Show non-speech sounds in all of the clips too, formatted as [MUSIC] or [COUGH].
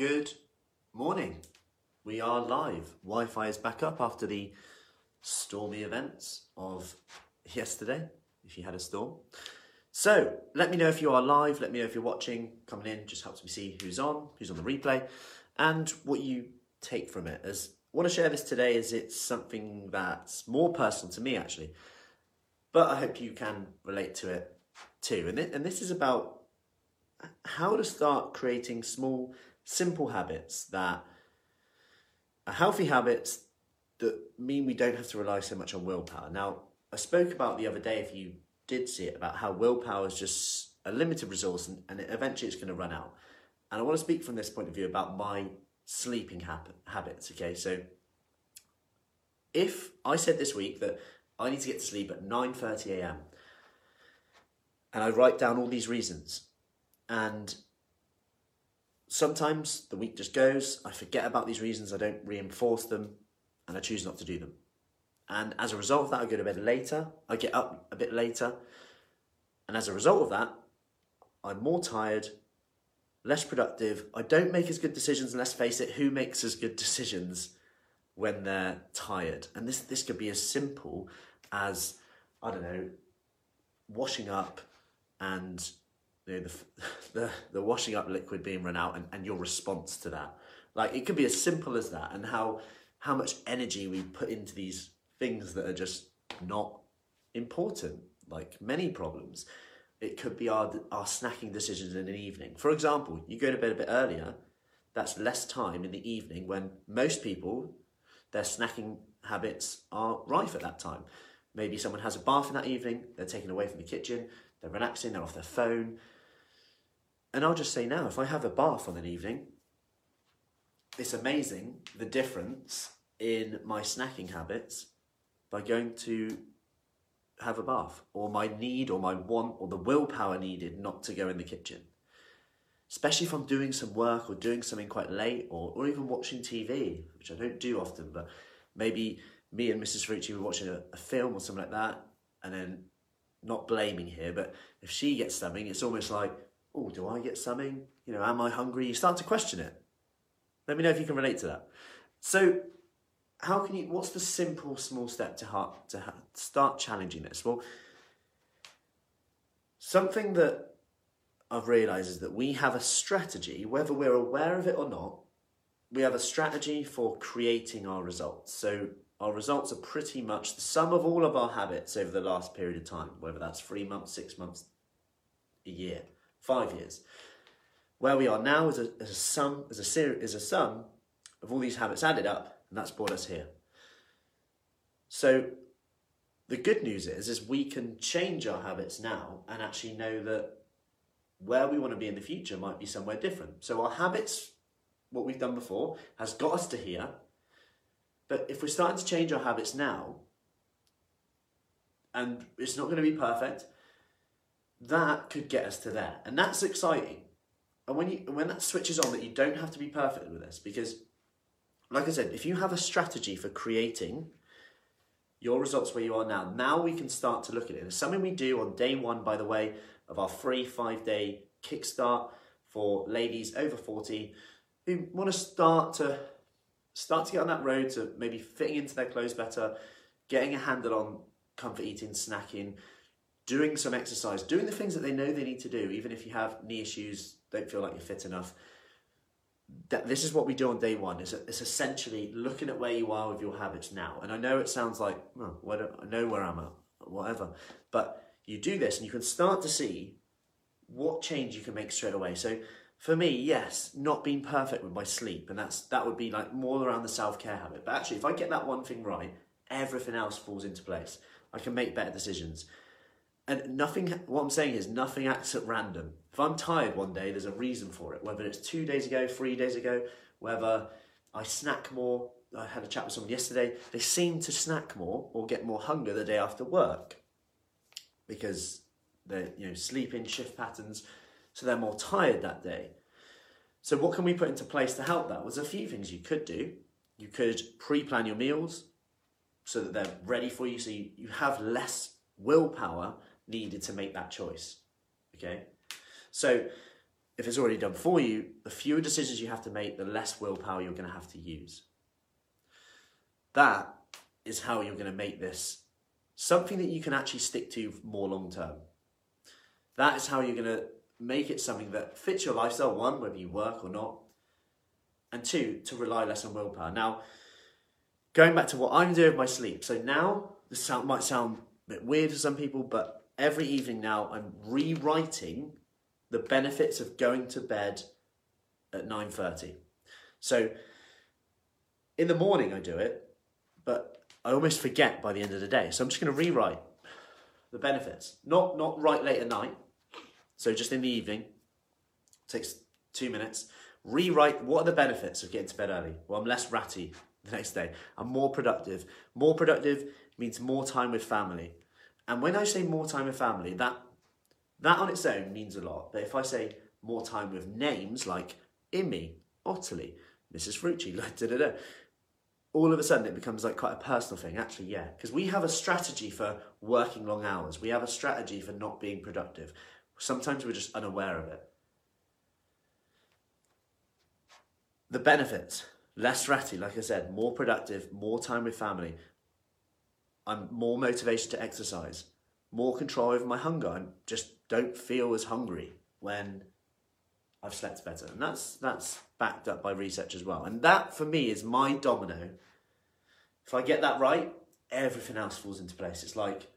Good morning. We are live. Wi Fi is back up after the stormy events of yesterday, if you had a storm. So, let me know if you are live, let me know if you're watching, coming in, just helps me see who's on, who's on the replay, and what you take from it. As I want to share this today as it's something that's more personal to me actually, but I hope you can relate to it too. And, it, and this is about how to start creating small, simple habits that are healthy habits that mean we don't have to rely so much on willpower. Now, I spoke about the other day, if you did see it, about how willpower is just a limited resource and, and eventually it's going to run out. And I want to speak from this point of view about my sleeping habit, habits, okay? So, if I said this week that I need to get to sleep at 9:30 a.m. and I write down all these reasons and sometimes the week just goes, I forget about these reasons, I don't reinforce them, and I choose not to do them. And as a result of that, I go to bed later, I get up a bit later, and as a result of that, I'm more tired, less productive, I don't make as good decisions, and let's face it, who makes as good decisions when they're tired? And this, this could be as simple as, I don't know, washing up and you know, the, [SIGHS] the, the washing up liquid being run out and, and your response to that. Like it could be as simple as that and how how much energy we put into these things that are just not important, like many problems. It could be our our snacking decisions in an evening. For example, you go to bed a bit earlier, that's less time in the evening when most people their snacking habits are rife at that time. Maybe someone has a bath in that evening, they're taken away from the kitchen, they're relaxing, they're off their phone, and I'll just say now, if I have a bath on an evening, it's amazing the difference in my snacking habits by going to have a bath, or my need, or my want, or the willpower needed not to go in the kitchen. Especially if I'm doing some work or doing something quite late, or, or even watching TV, which I don't do often, but maybe me and Mrs. Ferrucci were watching a, a film or something like that, and then not blaming here, but if she gets something, it's almost like, oh, do I get something? You know, am I hungry? You start to question it. Let me know if you can relate to that. So, how can you? What's the simple, small step to heart, to ha- start challenging this? Well, something that I've realised is that we have a strategy, whether we're aware of it or not. We have a strategy for creating our results. So our results are pretty much the sum of all of our habits over the last period of time, whether that's three months, six months, a year five years. Where we are now is a, is a sum, is a, ser- is a sum of all these habits added up, and that's brought us here. So the good news is, is we can change our habits now and actually know that where we want to be in the future might be somewhere different. So our habits, what we've done before, has got us to here. But if we're starting to change our habits now, and it's not going to be perfect, that could get us to there. And that's exciting. And when you when that switches on that you don't have to be perfect with this because like I said, if you have a strategy for creating your results where you are now, now we can start to look at it. It's something we do on day one, by the way, of our free five day kickstart for ladies over 40 who want to start to start to get on that road to maybe fitting into their clothes better, getting a handle on comfort eating, snacking, doing some exercise, doing the things that they know they need to do, even if you have knee issues, don't feel like you're fit enough. That this is what we do on day one. It's, it's essentially looking at where you are with your habits now. And I know it sounds like, oh, well, I know where I'm at, whatever. But you do this and you can start to see what change you can make straight away. So for me, yes, not being perfect with my sleep, and that's that would be like more around the self care habit. But actually, if I get that one thing right, everything else falls into place. I can make better decisions. And nothing, what I'm saying is nothing acts at random. If I'm tired one day, there's a reason for it. Whether it's two days ago, three days ago, whether I snack more. I had a chat with someone yesterday. They seem to snack more or get more hunger the day after work because they're you know sleeping shift patterns, so they're more tired that day. So what can we put into place to help that? Well, there's a few things you could do. You could pre-plan your meals so that they're ready for you, so you, you have less willpower needed to make that choice. Okay? So if it's already done for you, the fewer decisions you have to make, the less willpower you're going to have to use. That is how you're going to make this something that you can actually stick to more long term. That is how you're going to make it something that fits your lifestyle, one, whether you work or not, and two, to rely less on willpower. Now, going back to what I'm doing with my sleep. So now, this might sound a bit weird to some people, but every evening now I'm rewriting the benefits of going to bed at 9.30. So in the morning I do it, but I almost forget by the end of the day. So I'm just going to rewrite the benefits. Not, not right late at night, so just in the evening, takes two minutes. Rewrite what are the benefits of getting to bed early? Well, I'm less ratty the next day. I'm more productive. More productive means more time with family. And when I say more time with family, that that on its own means a lot. But if I say more time with names like Imi, Ottilie, Mrs. Frucci, [LAUGHS] like da da da, all of a sudden it becomes like quite a personal thing. Actually, yeah, because we have a strategy for working long hours. We have a strategy for not being productive. Sometimes we're just unaware of it. The benefits less ratty, like I said, more productive, more time with family. I'm more motivated to exercise, more control over my hunger. I just don't feel as hungry when I've slept better. And that's that's backed up by research as well. And that for me is my domino. If I get that right, everything else falls into place. It's like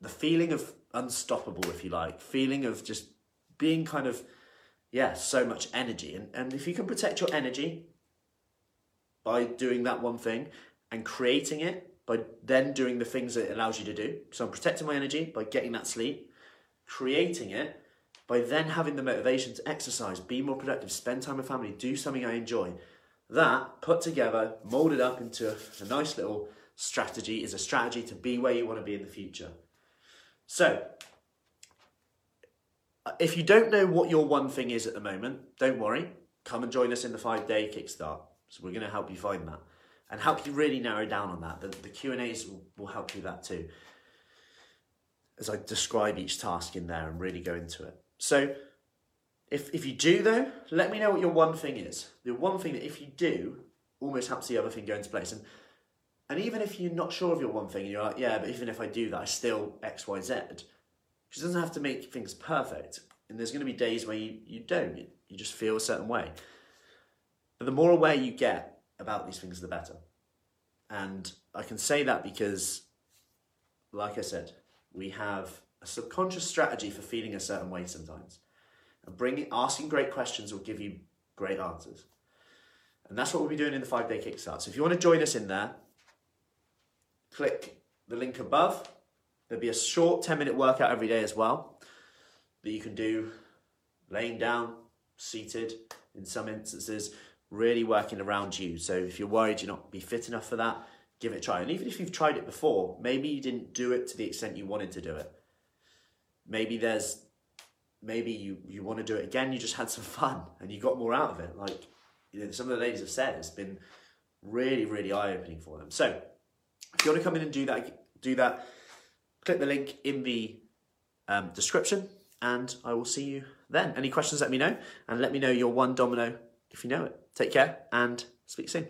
the feeling of unstoppable, if you like, feeling of just being kind of, yeah, so much energy. And, and if you can protect your energy by doing that one thing and creating it by then doing the things that it allows you to do. So I'm protecting my energy by getting that sleep, creating it by then having the motivation to exercise, be more productive, spend time with family, do something I enjoy. That put together, molded up into a nice little strategy is a strategy to be where you want to be in the future. So, if you don't know what your one thing is at the moment, don't worry. Come and join us in the five day kickstart. So we're going to help you find that and help you really narrow down on that. The, the Q and A's will, will help you that too, as I describe each task in there and really go into it. So, if if you do though, let me know what your one thing is. The one thing that if you do, almost helps the other thing go into place. And and even if you're not sure of your one thing, and you're like, yeah, but even if I do that, I still X, Y, Z. Because it doesn't have to make things perfect. And there's going to be days where you, you don't. You, you just feel a certain way. But the more aware you get about these things, the better. And I can say that because, like I said, we have a subconscious strategy for feeling a certain way sometimes. And bringing, asking great questions will give you great answers. And that's what we'll be doing in the five day kickstart. So if you want to join us in there, click the link above. There'll be a short 10 minute workout every day as well that you can do laying down, seated in some instances, really working around you. So if you're worried you're not be fit enough for that, give it a try. And even if you've tried it before, maybe you didn't do it to the extent you wanted to do it. Maybe there's maybe you, you want to do it again, you just had some [LAUGHS] fun and you got more out of it. Like you know, some of the ladies have said, it's been really, really eye-opening for them. So if you want to come in and do that, do that, click the link in the um, description and I will see you then. Any questions, let me know and let me know your one domino if you know it. Take care and speak soon.